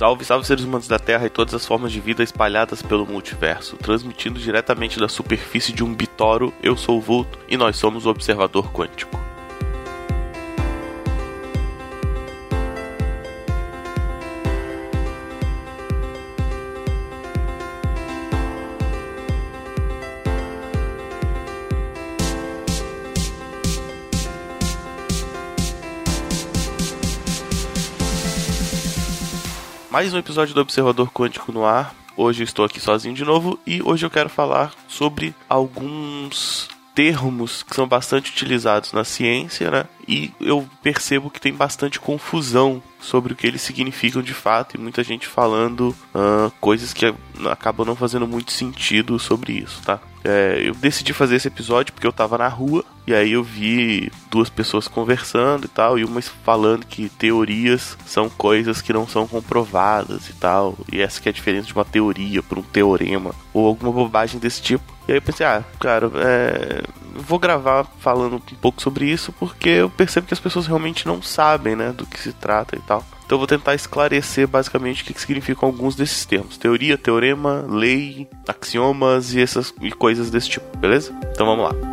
Salve, salve seres humanos da Terra e todas as formas de vida espalhadas pelo multiverso. Transmitindo diretamente da superfície de um bitoro, eu sou o Vulto e nós somos o Observador Quântico. Mais um episódio do Observador Quântico no ar. Hoje eu estou aqui sozinho de novo e hoje eu quero falar sobre alguns termos que são bastante utilizados na ciência, né? E eu percebo que tem bastante confusão sobre o que eles significam de fato e muita gente falando uh, coisas que acabam não fazendo muito sentido sobre isso, tá? É, eu decidi fazer esse episódio porque eu tava na rua e aí eu vi duas pessoas conversando e tal, e uma falando que teorias são coisas que não são comprovadas e tal, e essa que é a diferença de uma teoria para um teorema, ou alguma bobagem desse tipo. E aí eu pensei, ah, cara, é, vou gravar falando um pouco sobre isso porque eu percebo que as pessoas realmente não sabem, né, do que se trata e tal. Então eu vou tentar esclarecer basicamente o que, que significam alguns desses termos: teoria, teorema, lei, axiomas e essas e coisas desse tipo, beleza? Então vamos lá.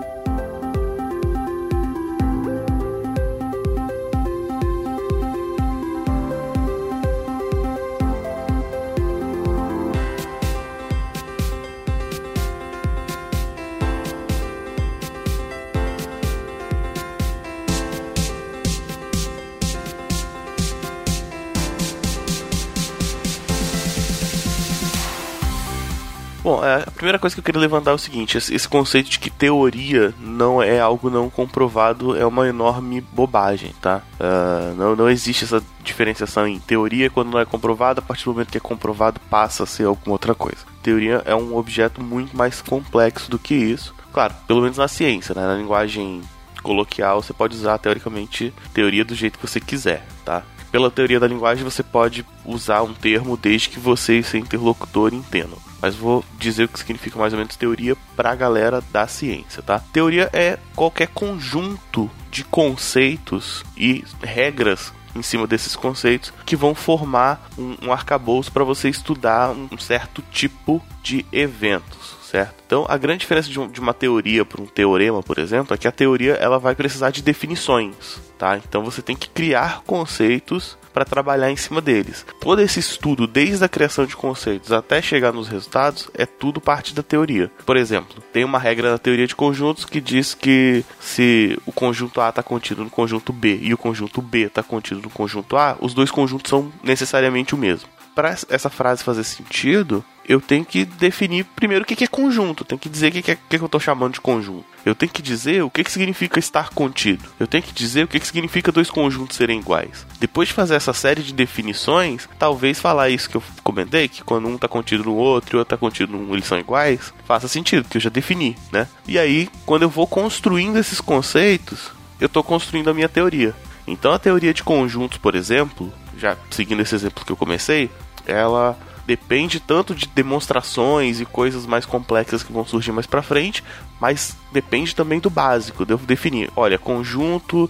Bom, é, a primeira coisa que eu queria levantar é o seguinte: esse conceito de que teoria não é algo não comprovado é uma enorme bobagem, tá? Uh, não, não existe essa diferenciação em teoria quando não é comprovado, a partir do momento que é comprovado passa a ser alguma outra coisa. Teoria é um objeto muito mais complexo do que isso. Claro, pelo menos na ciência, né? na linguagem coloquial, você pode usar teoricamente teoria do jeito que você quiser, tá? Pela teoria da linguagem, você pode usar um termo desde que você e seu interlocutor entendam mas vou dizer o que significa mais ou menos teoria para a galera da ciência, tá? Teoria é qualquer conjunto de conceitos e regras em cima desses conceitos que vão formar um, um arcabouço para você estudar um certo tipo de eventos certo? Então, a grande diferença de, um, de uma teoria para um teorema, por exemplo, é que a teoria ela vai precisar de definições, tá? Então, você tem que criar conceitos para trabalhar em cima deles. Todo esse estudo, desde a criação de conceitos até chegar nos resultados, é tudo parte da teoria. Por exemplo, tem uma regra na teoria de conjuntos que diz que se o conjunto A está contido no conjunto B e o conjunto B está contido no conjunto A, os dois conjuntos são necessariamente o mesmo para essa frase fazer sentido, eu tenho que definir primeiro o que é conjunto. Tenho que dizer o que, é, que, eu estou chamando de conjunto. Eu tenho que dizer o que, que significa estar contido. Eu tenho que dizer o que, que significa dois conjuntos serem iguais. Depois de fazer essa série de definições, talvez falar isso que eu comentei, que quando um está contido no outro e o outro está contido no eles são iguais, faça sentido, porque eu já defini, né? E aí, quando eu vou construindo esses conceitos, eu estou construindo a minha teoria. Então a teoria de conjuntos, por exemplo, já seguindo esse exemplo que eu comecei, ela depende tanto de demonstrações e coisas mais complexas que vão surgir mais para frente, mas depende também do básico. Devo definir, olha, conjunto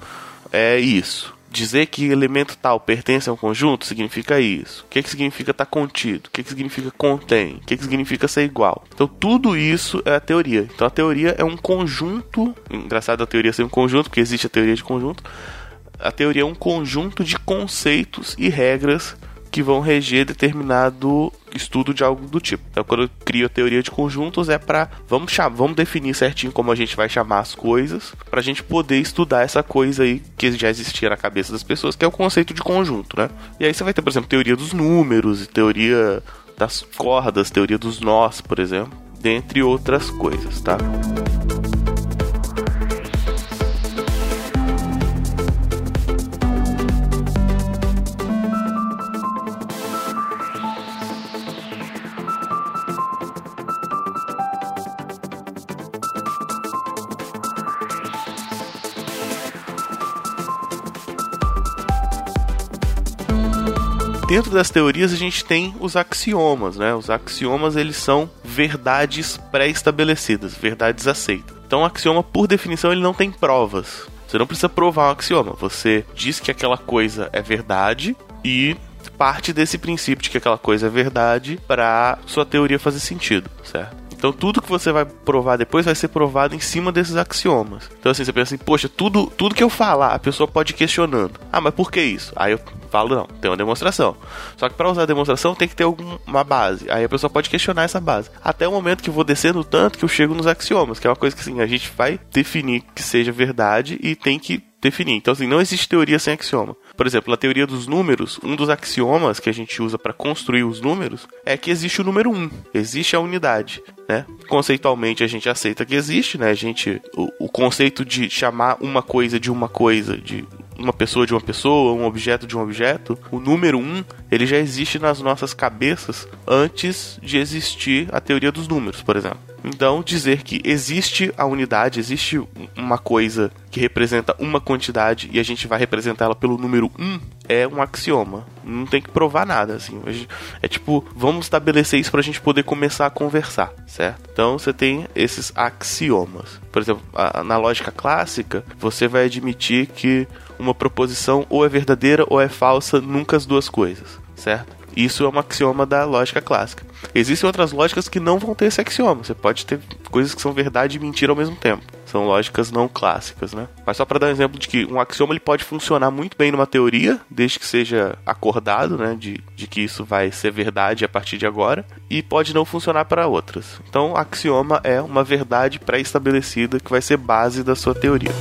é isso. Dizer que elemento tal pertence a um conjunto significa isso. O que, que significa estar tá contido? O que, que significa contém? O que, que significa ser igual? Então, tudo isso é a teoria. Então, a teoria é um conjunto. Engraçado a teoria ser um conjunto, porque existe a teoria de conjunto. A teoria é um conjunto de conceitos e regras que vão reger determinado estudo de algo do tipo. Então, quando eu crio a teoria de conjuntos, é para vamos chamar, vamos definir certinho como a gente vai chamar as coisas, para a gente poder estudar essa coisa aí que já existia na cabeça das pessoas, que é o conceito de conjunto, né? E aí você vai ter, por exemplo, teoria dos números, teoria das cordas, teoria dos nós, por exemplo, dentre outras coisas, tá? Dentro das teorias a gente tem os axiomas, né? Os axiomas eles são verdades pré-estabelecidas, verdades aceitas. Então, axioma, por definição, ele não tem provas. Você não precisa provar um axioma. Você diz que aquela coisa é verdade e parte desse princípio de que aquela coisa é verdade para sua teoria fazer sentido, certo? Então tudo que você vai provar depois vai ser provado em cima desses axiomas. Então assim, você pensa assim, poxa, tudo, tudo que eu falar, a pessoa pode ir questionando. Ah, mas por que isso? Aí eu falo, não, tem uma demonstração. Só que para usar a demonstração tem que ter alguma base. Aí a pessoa pode questionar essa base. Até o momento que eu vou descendo tanto que eu chego nos axiomas, que é uma coisa que assim, a gente vai definir que seja verdade e tem que definir. Então, assim, não existe teoria sem axioma. Por exemplo, na teoria dos números, um dos axiomas que a gente usa para construir os números é que existe o número 1, existe a unidade. Né? Conceitualmente a gente aceita que existe, né? A gente o, o conceito de chamar uma coisa de uma coisa, de uma pessoa de uma pessoa, um objeto de um objeto, o número 1, ele já existe nas nossas cabeças antes de existir a teoria dos números, por exemplo. Então, dizer que existe a unidade, existe uma coisa que representa uma quantidade e a gente vai representá-la pelo número 1 é um axioma. Não tem que provar nada, assim. É tipo, vamos estabelecer isso para a gente poder começar a conversar, certo? Então, você tem esses axiomas. Por exemplo, na lógica clássica, você vai admitir que uma proposição ou é verdadeira ou é falsa, nunca as duas coisas, certo? Isso é um axioma da lógica clássica. Existem outras lógicas que não vão ter esse axioma. Você pode ter coisas que são verdade e mentira ao mesmo tempo. São lógicas não clássicas, né? Mas só para dar um exemplo de que um axioma ele pode funcionar muito bem numa teoria, desde que seja acordado, né, de, de que isso vai ser verdade a partir de agora, e pode não funcionar para outras. Então, axioma é uma verdade pré-estabelecida que vai ser base da sua teoria.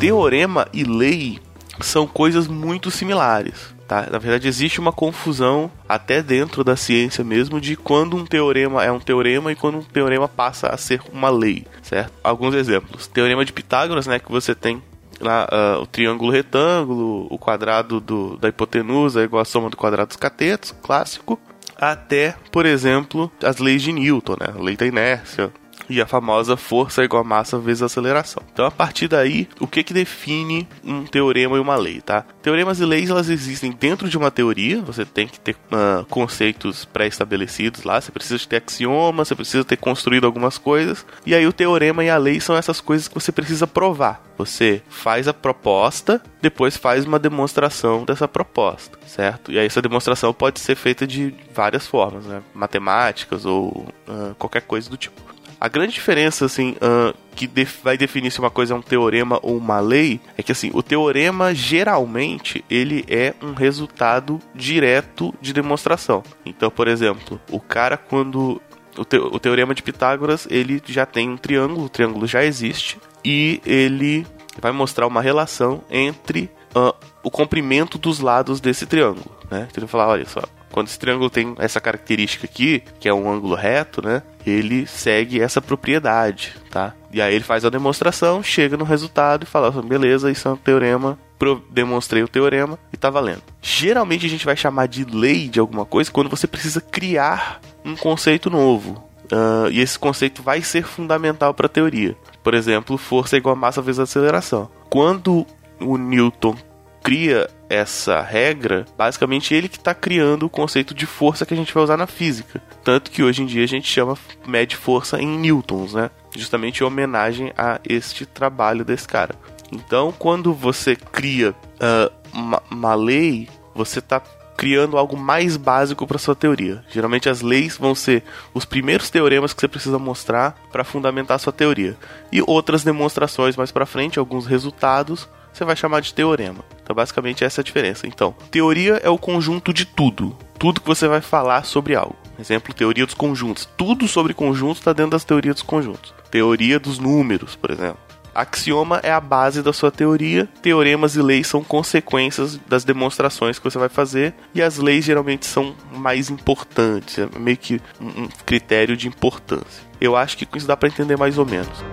Teorema e lei são coisas muito similares. Tá? Na verdade, existe uma confusão até dentro da ciência mesmo de quando um teorema é um teorema e quando um teorema passa a ser uma lei, certo? Alguns exemplos. Teorema de Pitágoras, né, que você tem lá uh, o triângulo retângulo, o quadrado do, da hipotenusa é igual à soma do quadrado dos catetos, clássico, até, por exemplo, as leis de Newton, né? A lei da inércia, e a famosa força igual a massa vezes a aceleração. Então, a partir daí, o que que define um teorema e uma lei, tá? Teoremas e leis, elas existem dentro de uma teoria, você tem que ter uh, conceitos pré-estabelecidos lá, você precisa ter axiomas, você precisa ter construído algumas coisas, e aí o teorema e a lei são essas coisas que você precisa provar. Você faz a proposta, depois faz uma demonstração dessa proposta, certo? E aí essa demonstração pode ser feita de várias formas, né? Matemáticas ou uh, qualquer coisa do tipo. A grande diferença, assim, uh, que def vai definir se uma coisa é um teorema ou uma lei, é que, assim, o teorema, geralmente, ele é um resultado direto de demonstração. Então, por exemplo, o cara, quando... O, te o teorema de Pitágoras, ele já tem um triângulo, o triângulo já existe, e ele vai mostrar uma relação entre uh, o comprimento dos lados desse triângulo, né? Então ele vai falar, olha só, quando esse triângulo tem essa característica aqui, que é um ângulo reto, né? Ele segue essa propriedade, tá? E aí ele faz a demonstração, chega no resultado e fala, beleza, isso é um teorema, demonstrei o teorema e tá valendo. Geralmente a gente vai chamar de lei de alguma coisa quando você precisa criar um conceito novo. Uh, e esse conceito vai ser fundamental para a teoria. Por exemplo, força é igual a massa vezes a aceleração. Quando o Newton cria essa regra, basicamente ele que está criando o conceito de força que a gente vai usar na física. Tanto que hoje em dia a gente chama mede força em newtons, né? Justamente em homenagem a este trabalho desse cara. Então, quando você cria uh, uma, uma lei, você está criando algo mais básico para sua teoria. Geralmente as leis vão ser os primeiros teoremas que você precisa mostrar para fundamentar sua teoria e outras demonstrações mais para frente, alguns resultados você vai chamar de teorema. Então, basicamente, essa é a diferença. Então, teoria é o conjunto de tudo. Tudo que você vai falar sobre algo. Exemplo, teoria dos conjuntos. Tudo sobre conjuntos está dentro das teorias dos conjuntos. Teoria dos números, por exemplo. Axioma é a base da sua teoria, teoremas e leis são consequências das demonstrações que você vai fazer, e as leis geralmente são mais importantes, é meio que um critério de importância. Eu acho que isso dá para entender mais ou menos.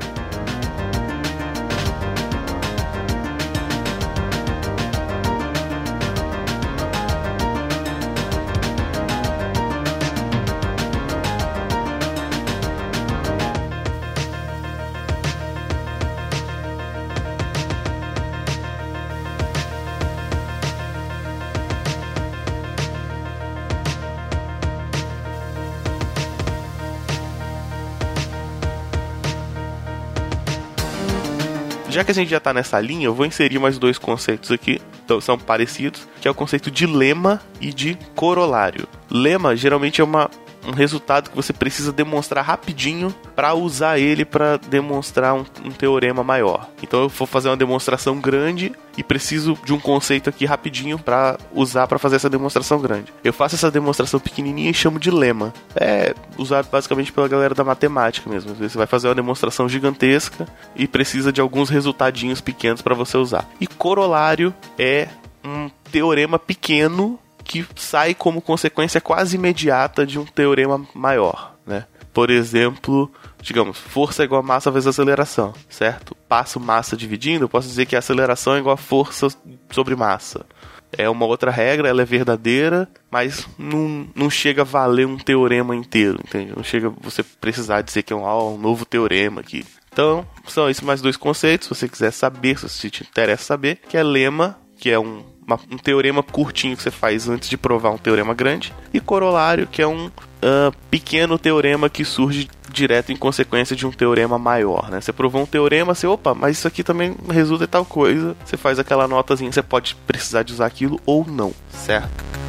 Já que a gente já tá nessa linha, eu vou inserir mais dois conceitos aqui, então são parecidos, que é o conceito de lema e de corolário. Lema geralmente é uma um resultado que você precisa demonstrar rapidinho para usar ele para demonstrar um, um, teorema maior. Então eu vou fazer uma demonstração grande e preciso de um conceito aqui rapidinho para usar para fazer essa demonstração grande. Eu faço essa demonstração pequenininha e chamo de lema. É usado basicamente pela galera da matemática mesmo. Você vai fazer uma demonstração gigantesca e precisa de alguns resultadinhos pequenos para você usar. E corolário é um teorema pequeno que sai como consequência quase imediata de um teorema maior, né? Por exemplo, digamos, força é igual a massa vezes aceleração, certo? Passo massa dividindo, eu posso dizer que a aceleração é igual a força sobre massa. É uma outra regra, ela é verdadeira, mas não, não chega a valer um teorema inteiro, entende? Não chega você precisar dizer que é um, um novo teorema aqui. Então, são esses mais dois conceitos, se você quiser saber, se te interessa saber, que é lema, que é um uma, um teorema curtinho que você faz antes de provar um teorema grande, e corolário, que é um uh, pequeno teorema que surge direto em consequência de um teorema maior, né? Você provou um teorema, você, opa, mas isso aqui também resulta em tal coisa. Você faz aquela notazinha, você pode precisar de usar aquilo ou não, certo?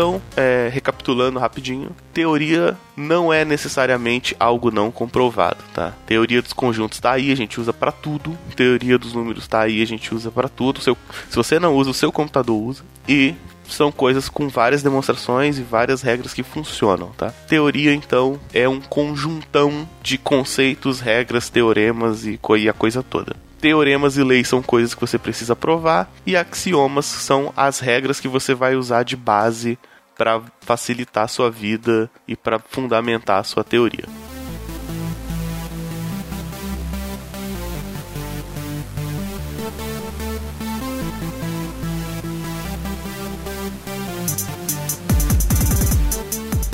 Então, é, recapitulando rapidinho, teoria não é necessariamente algo não comprovado, tá? Teoria dos conjuntos está aí, a gente usa para tudo. Teoria dos números está aí, a gente usa para tudo. Seu, se você não usa, o seu computador usa. E são coisas com várias demonstrações e várias regras que funcionam, tá? Teoria, então, é um conjuntão de conceitos, regras, teoremas e, e a coisa toda. Teoremas e leis são coisas que você precisa provar, e axiomas são as regras que você vai usar de base para facilitar a sua vida e para fundamentar a sua teoria.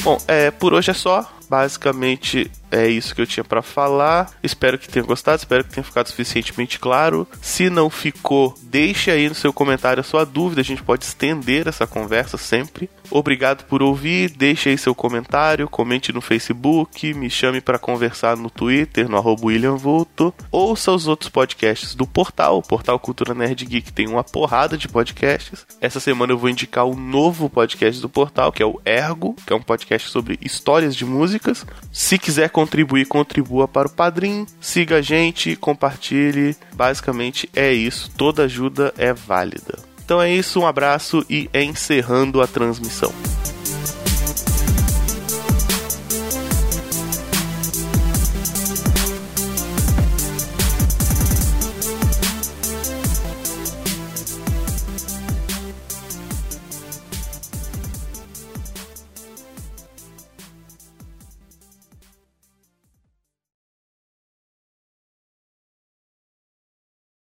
Bom, é, por hoje é só. Basicamente é isso que eu tinha para falar. Espero que tenha gostado, espero que tenha ficado suficientemente claro. Se não ficou, deixe aí no seu comentário a sua dúvida, a gente pode estender essa conversa sempre. Obrigado por ouvir, deixe aí seu comentário, comente no Facebook, me chame para conversar no Twitter, no arroba William Vulto. Ouça os outros podcasts do portal, o Portal Cultura Nerd Geek tem uma porrada de podcasts. Essa semana eu vou indicar o um novo podcast do portal, que é o Ergo, que é um podcast sobre histórias de músicas. Se quiser contribuir, contribua para o Padrim, siga a gente, compartilhe. Basicamente é isso, toda ajuda é válida. Então é isso, um abraço e encerrando a transmissão.